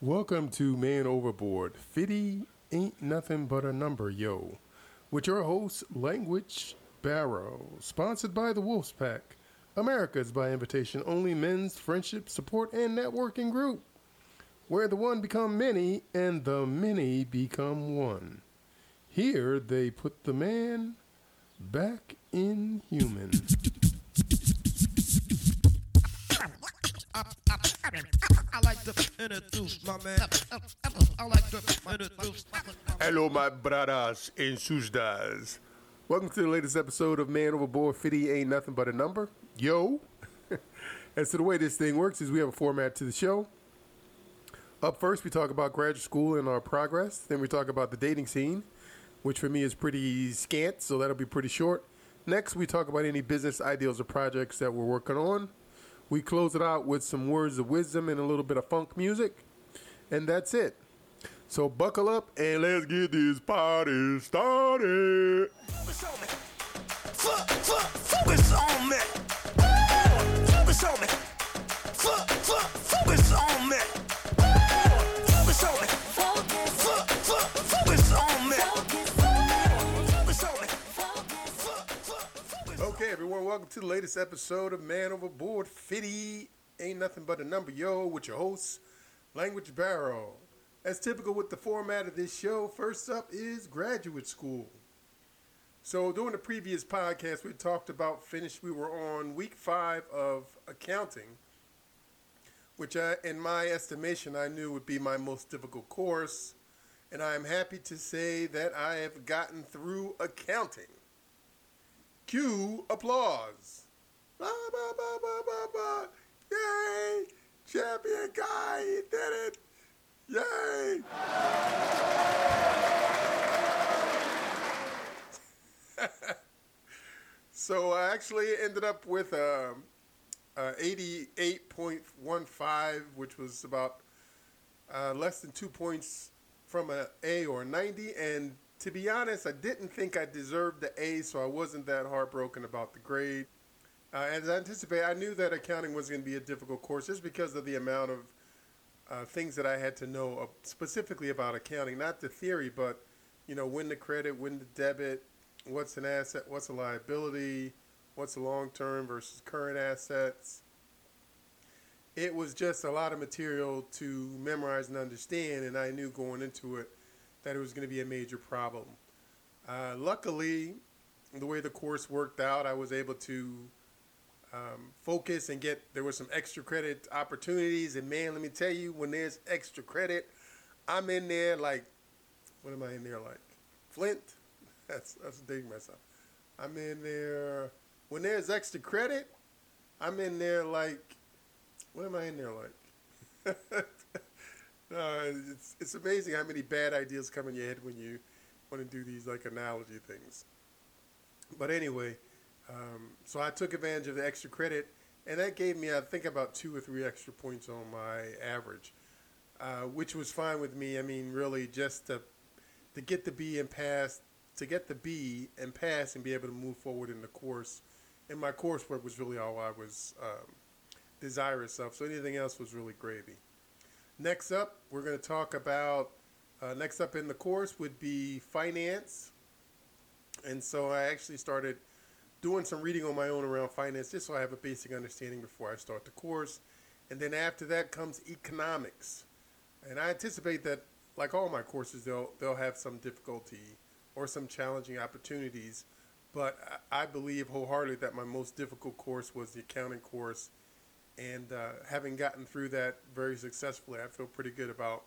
Welcome to Man Overboard. Fitty ain't nothing but a number, yo. With your host, Language Barrow. Sponsored by the Wolf's Pack, America's by invitation only men's friendship, support, and networking group. Where the one become many and the many become one. Here they put the man back in human. Hello, my brothers and sisters. Welcome to the latest episode of Man Overboard 50 Ain't Nothing But a Number. Yo. and so the way this thing works is we have a format to the show. Up first, we talk about graduate school and our progress. Then we talk about the dating scene, which for me is pretty scant, so that'll be pretty short. Next, we talk about any business ideals or projects that we're working on. We close it out with some words of wisdom and a little bit of funk music. And that's it. So buckle up and let's get this party started. To the latest episode of Man Overboard 50 Ain't Nothing But a Number, yo, with your host, Language Barrow. As typical with the format of this show, first up is graduate school. So, during the previous podcast, we talked about finish. We were on week five of accounting, which, I, in my estimation, I knew would be my most difficult course. And I am happy to say that I have gotten through accounting. Cue applause. Yay! Champion guy, he did it! Yay! so I actually ended up with um, uh, 88.15, which was about uh, less than two points from an A or 90. And to be honest, I didn't think I deserved the A, so I wasn't that heartbroken about the grade. Uh, as I anticipated, I knew that accounting was going to be a difficult course just because of the amount of uh, things that I had to know uh, specifically about accounting, not the theory, but you know when to credit, when to debit, what's an asset, what's a liability, what's a long term versus current assets. It was just a lot of material to memorize and understand, and I knew going into it that it was going to be a major problem. Uh, luckily, the way the course worked out, I was able to um, focus and get there were some extra credit opportunities. And man, let me tell you, when there's extra credit, I'm in there like, what am I in there like? Flint. That's that's dating myself. I'm in there when there's extra credit. I'm in there like, what am I in there like? uh, it's it's amazing how many bad ideas come in your head when you want to do these like analogy things. But anyway, um, so I took advantage of the extra credit, and that gave me, I think, about two or three extra points on my average, uh, which was fine with me. I mean, really, just to to get the B and pass, to get the B and pass, and be able to move forward in the course. And my coursework was really all I was um, desirous of. So anything else was really gravy. Next up, we're going to talk about. Uh, next up in the course would be finance. And so I actually started doing some reading on my own around finance just so I have a basic understanding before I start the course. And then after that comes economics. And I anticipate that, like all my courses, they'll, they'll have some difficulty or some challenging opportunities. But I I believe wholeheartedly that my most difficult course was the accounting course. And uh, having gotten through that very successfully, I feel pretty good about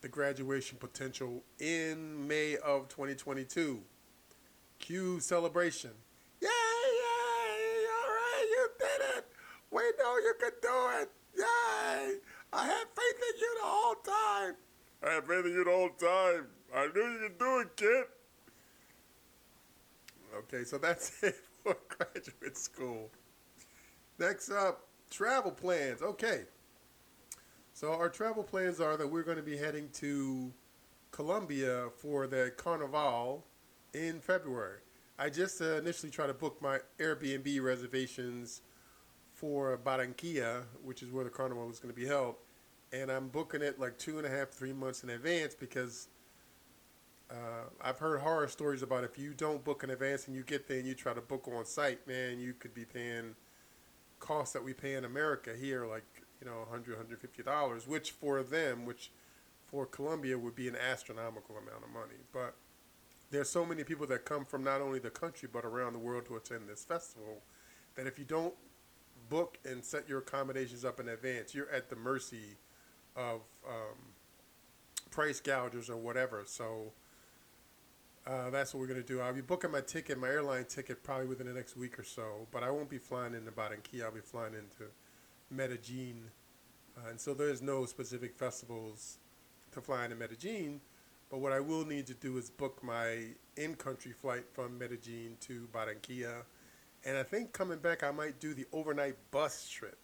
the graduation potential in May of 2022. Cue celebration. Yay, yay, all right, you did it. We know you can do it. Yay. I had faith in you the whole time. I had faith in you the whole time. I knew you could do it, kid. Okay, so that's it for graduate school. Next up, travel plans. Okay. So our travel plans are that we're going to be heading to Colombia for the Carnival in February. I just uh, initially tried to book my Airbnb reservations for Barranquilla, which is where the carnival is going to be held, and I'm booking it like two and a half, three months in advance because uh, I've heard horror stories about if you don't book in advance and you get there and you try to book on site, man, you could be paying costs that we pay in America here, like you know, 100 150 dollars, which for them, which for Colombia would be an astronomical amount of money. But there's so many people that come from not only the country but around the world to attend this festival that if you don't book and set your accommodations up in advance, you're at the mercy of um, price gougers or whatever. So uh, that's what we're gonna do. I'll be booking my ticket, my airline ticket, probably within the next week or so. But I won't be flying into Barranquilla. I'll be flying into Medellin, uh, and so there's no specific festivals to fly into Medellin. But what I will need to do is book my in-country flight from Medellin to Barranquilla, and I think coming back I might do the overnight bus trip.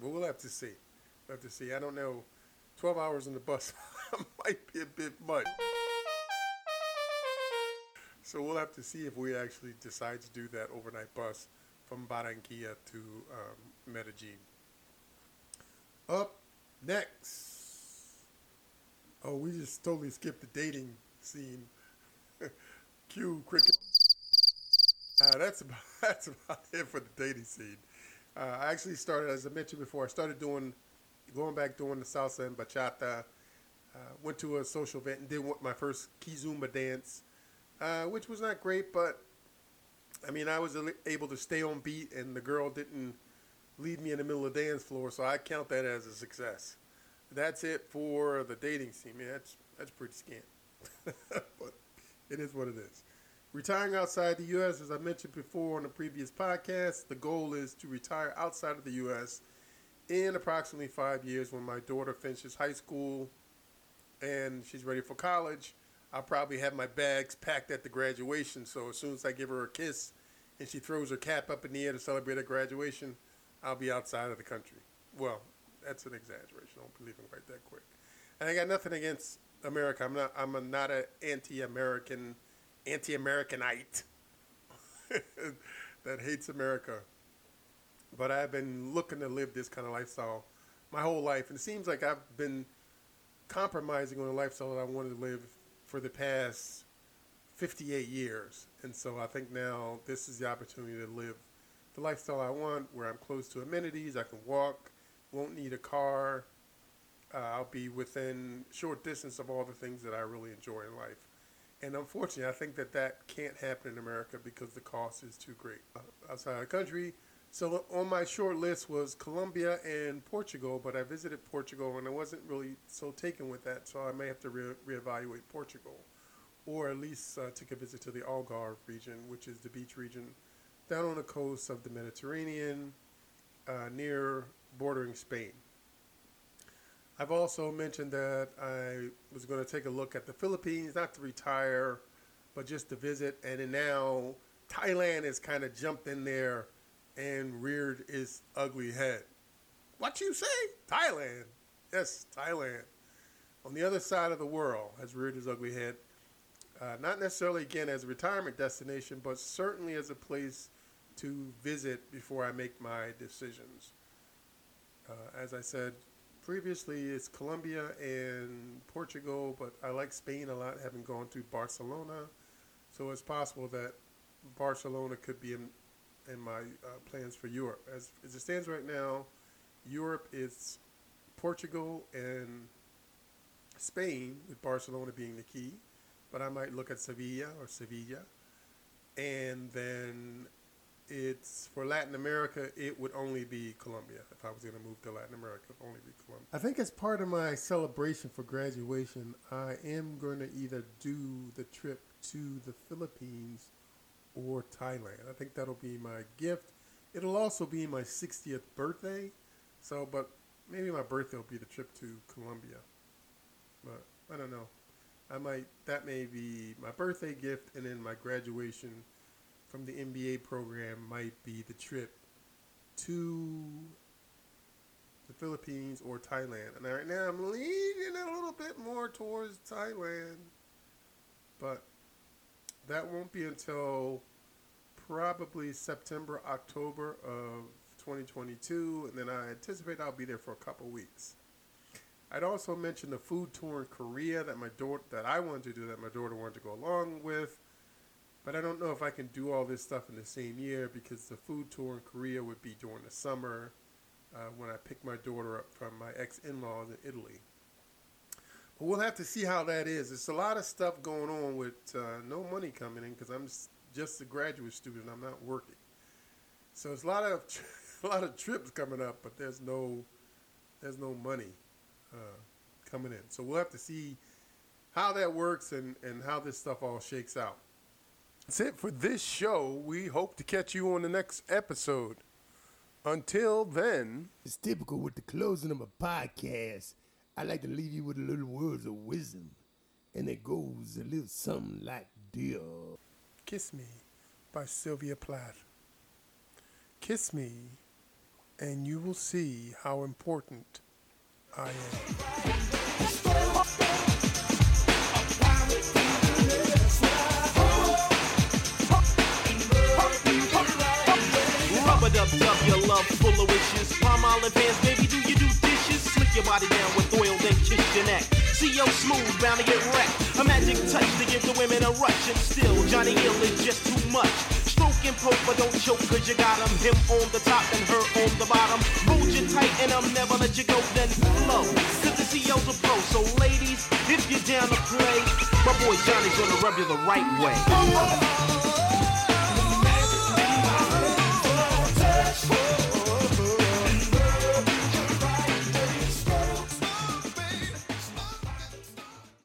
But we'll have to see. We'll have to see. I don't know. Twelve hours on the bus might be a bit much. So we'll have to see if we actually decide to do that overnight bus from Barranquilla to um, Medellin. Up next. Oh, we just totally skipped the dating scene. Cue cricket. Uh, that's about that's about it for the dating scene. Uh, I actually started, as I mentioned before, I started doing, going back doing the salsa and bachata. Uh, went to a social event and did my first kizomba dance, uh, which was not great, but I mean, I was able to stay on beat, and the girl didn't leave me in the middle of the dance floor, so I count that as a success. That's it for the dating scene. That's that's pretty scant, but it is what it is. Retiring outside the U.S., as I mentioned before on the previous podcast, the goal is to retire outside of the U.S. in approximately five years when my daughter finishes high school and she's ready for college. I'll probably have my bags packed at the graduation. So as soon as I give her a kiss and she throws her cap up in the air to celebrate her graduation, I'll be outside of the country. Well, that's an exaggeration. I don't believe in quite that quick. And I got nothing against America. I'm not. I'm a, not an anti-American, anti-Americanite that hates America. But I've been looking to live this kind of lifestyle my whole life, and it seems like I've been compromising on the lifestyle that I wanted to live for the past 58 years. And so I think now this is the opportunity to live the lifestyle I want, where I'm close to amenities, I can walk, won't need a car. Uh, I'll be within short distance of all the things that I really enjoy in life. And unfortunately, I think that that can't happen in America because the cost is too great outside the country. So on my short list was Colombia and Portugal, but I visited Portugal and I wasn't really so taken with that, so I may have to re- reevaluate Portugal, or at least uh, take a visit to the Algarve region, which is the beach region down on the coast of the Mediterranean, uh, near bordering Spain. I've also mentioned that I was going to take a look at the Philippines, not to retire, but just to visit. And now Thailand has kind of jumped in there and reared its ugly head. What you say? Thailand. Yes, Thailand. On the other side of the world has reared its ugly head. Uh, not necessarily again as a retirement destination, but certainly as a place to visit before I make my decisions. Uh, as I said previously, it's Colombia and Portugal, but I like Spain a lot, having gone to Barcelona. So it's possible that Barcelona could be in my uh, plans for Europe. As, as it stands right now, Europe is Portugal and Spain, with Barcelona being the key. But I might look at Sevilla or Sevilla. And then it's for Latin America, it would only be Colombia. If I was going to move to Latin America, it would only be Colombia. I think as part of my celebration for graduation, I am going to either do the trip to the Philippines or Thailand. I think that'll be my gift. It'll also be my 60th birthday. So, but maybe my birthday will be the trip to Colombia. But I don't know. I might, that may be my birthday gift, and then my graduation from the MBA program might be the trip to the Philippines or Thailand. And right now I'm leaning a little bit more towards Thailand. But that won't be until probably September, October of 2022. And then I anticipate I'll be there for a couple weeks. I'd also mention the food tour in Korea that my daughter that I wanted to do that my daughter wanted to go along with. But I don't know if I can do all this stuff in the same year because the food tour in Korea would be during the summer uh, when I pick my daughter up from my ex in laws in Italy. We'll have to see how that is. It's a lot of stuff going on with uh, no money coming in because I'm just a graduate student. I'm not working, so it's a lot of a lot of trips coming up, but there's no there's no money uh, coming in. So we'll have to see how that works and and how this stuff all shakes out. That's it for this show. We hope to catch you on the next episode. Until then. It's typical with the closing of a podcast. I like to leave you with a little words of wisdom. And it goes a little something like this. Kiss Me by Sylvia Plath. Kiss me, and you will see how important I am. Rubber dub dub, your love full of wishes. Palmolive hands, baby, do you do dishes? Slick your body down with yo smooth, bound to get wrecked. A magic touch to give the women a rush, and still Johnny Gill is just too much. Stroke and poke, but don't choke, cause you got him. Him on the top and her on the bottom. Hold you tight and I'll never let you go, then flow. Cause the CEO's a pro, so ladies, if you're down to play, my boy Johnny's gonna rub you the right way. Touch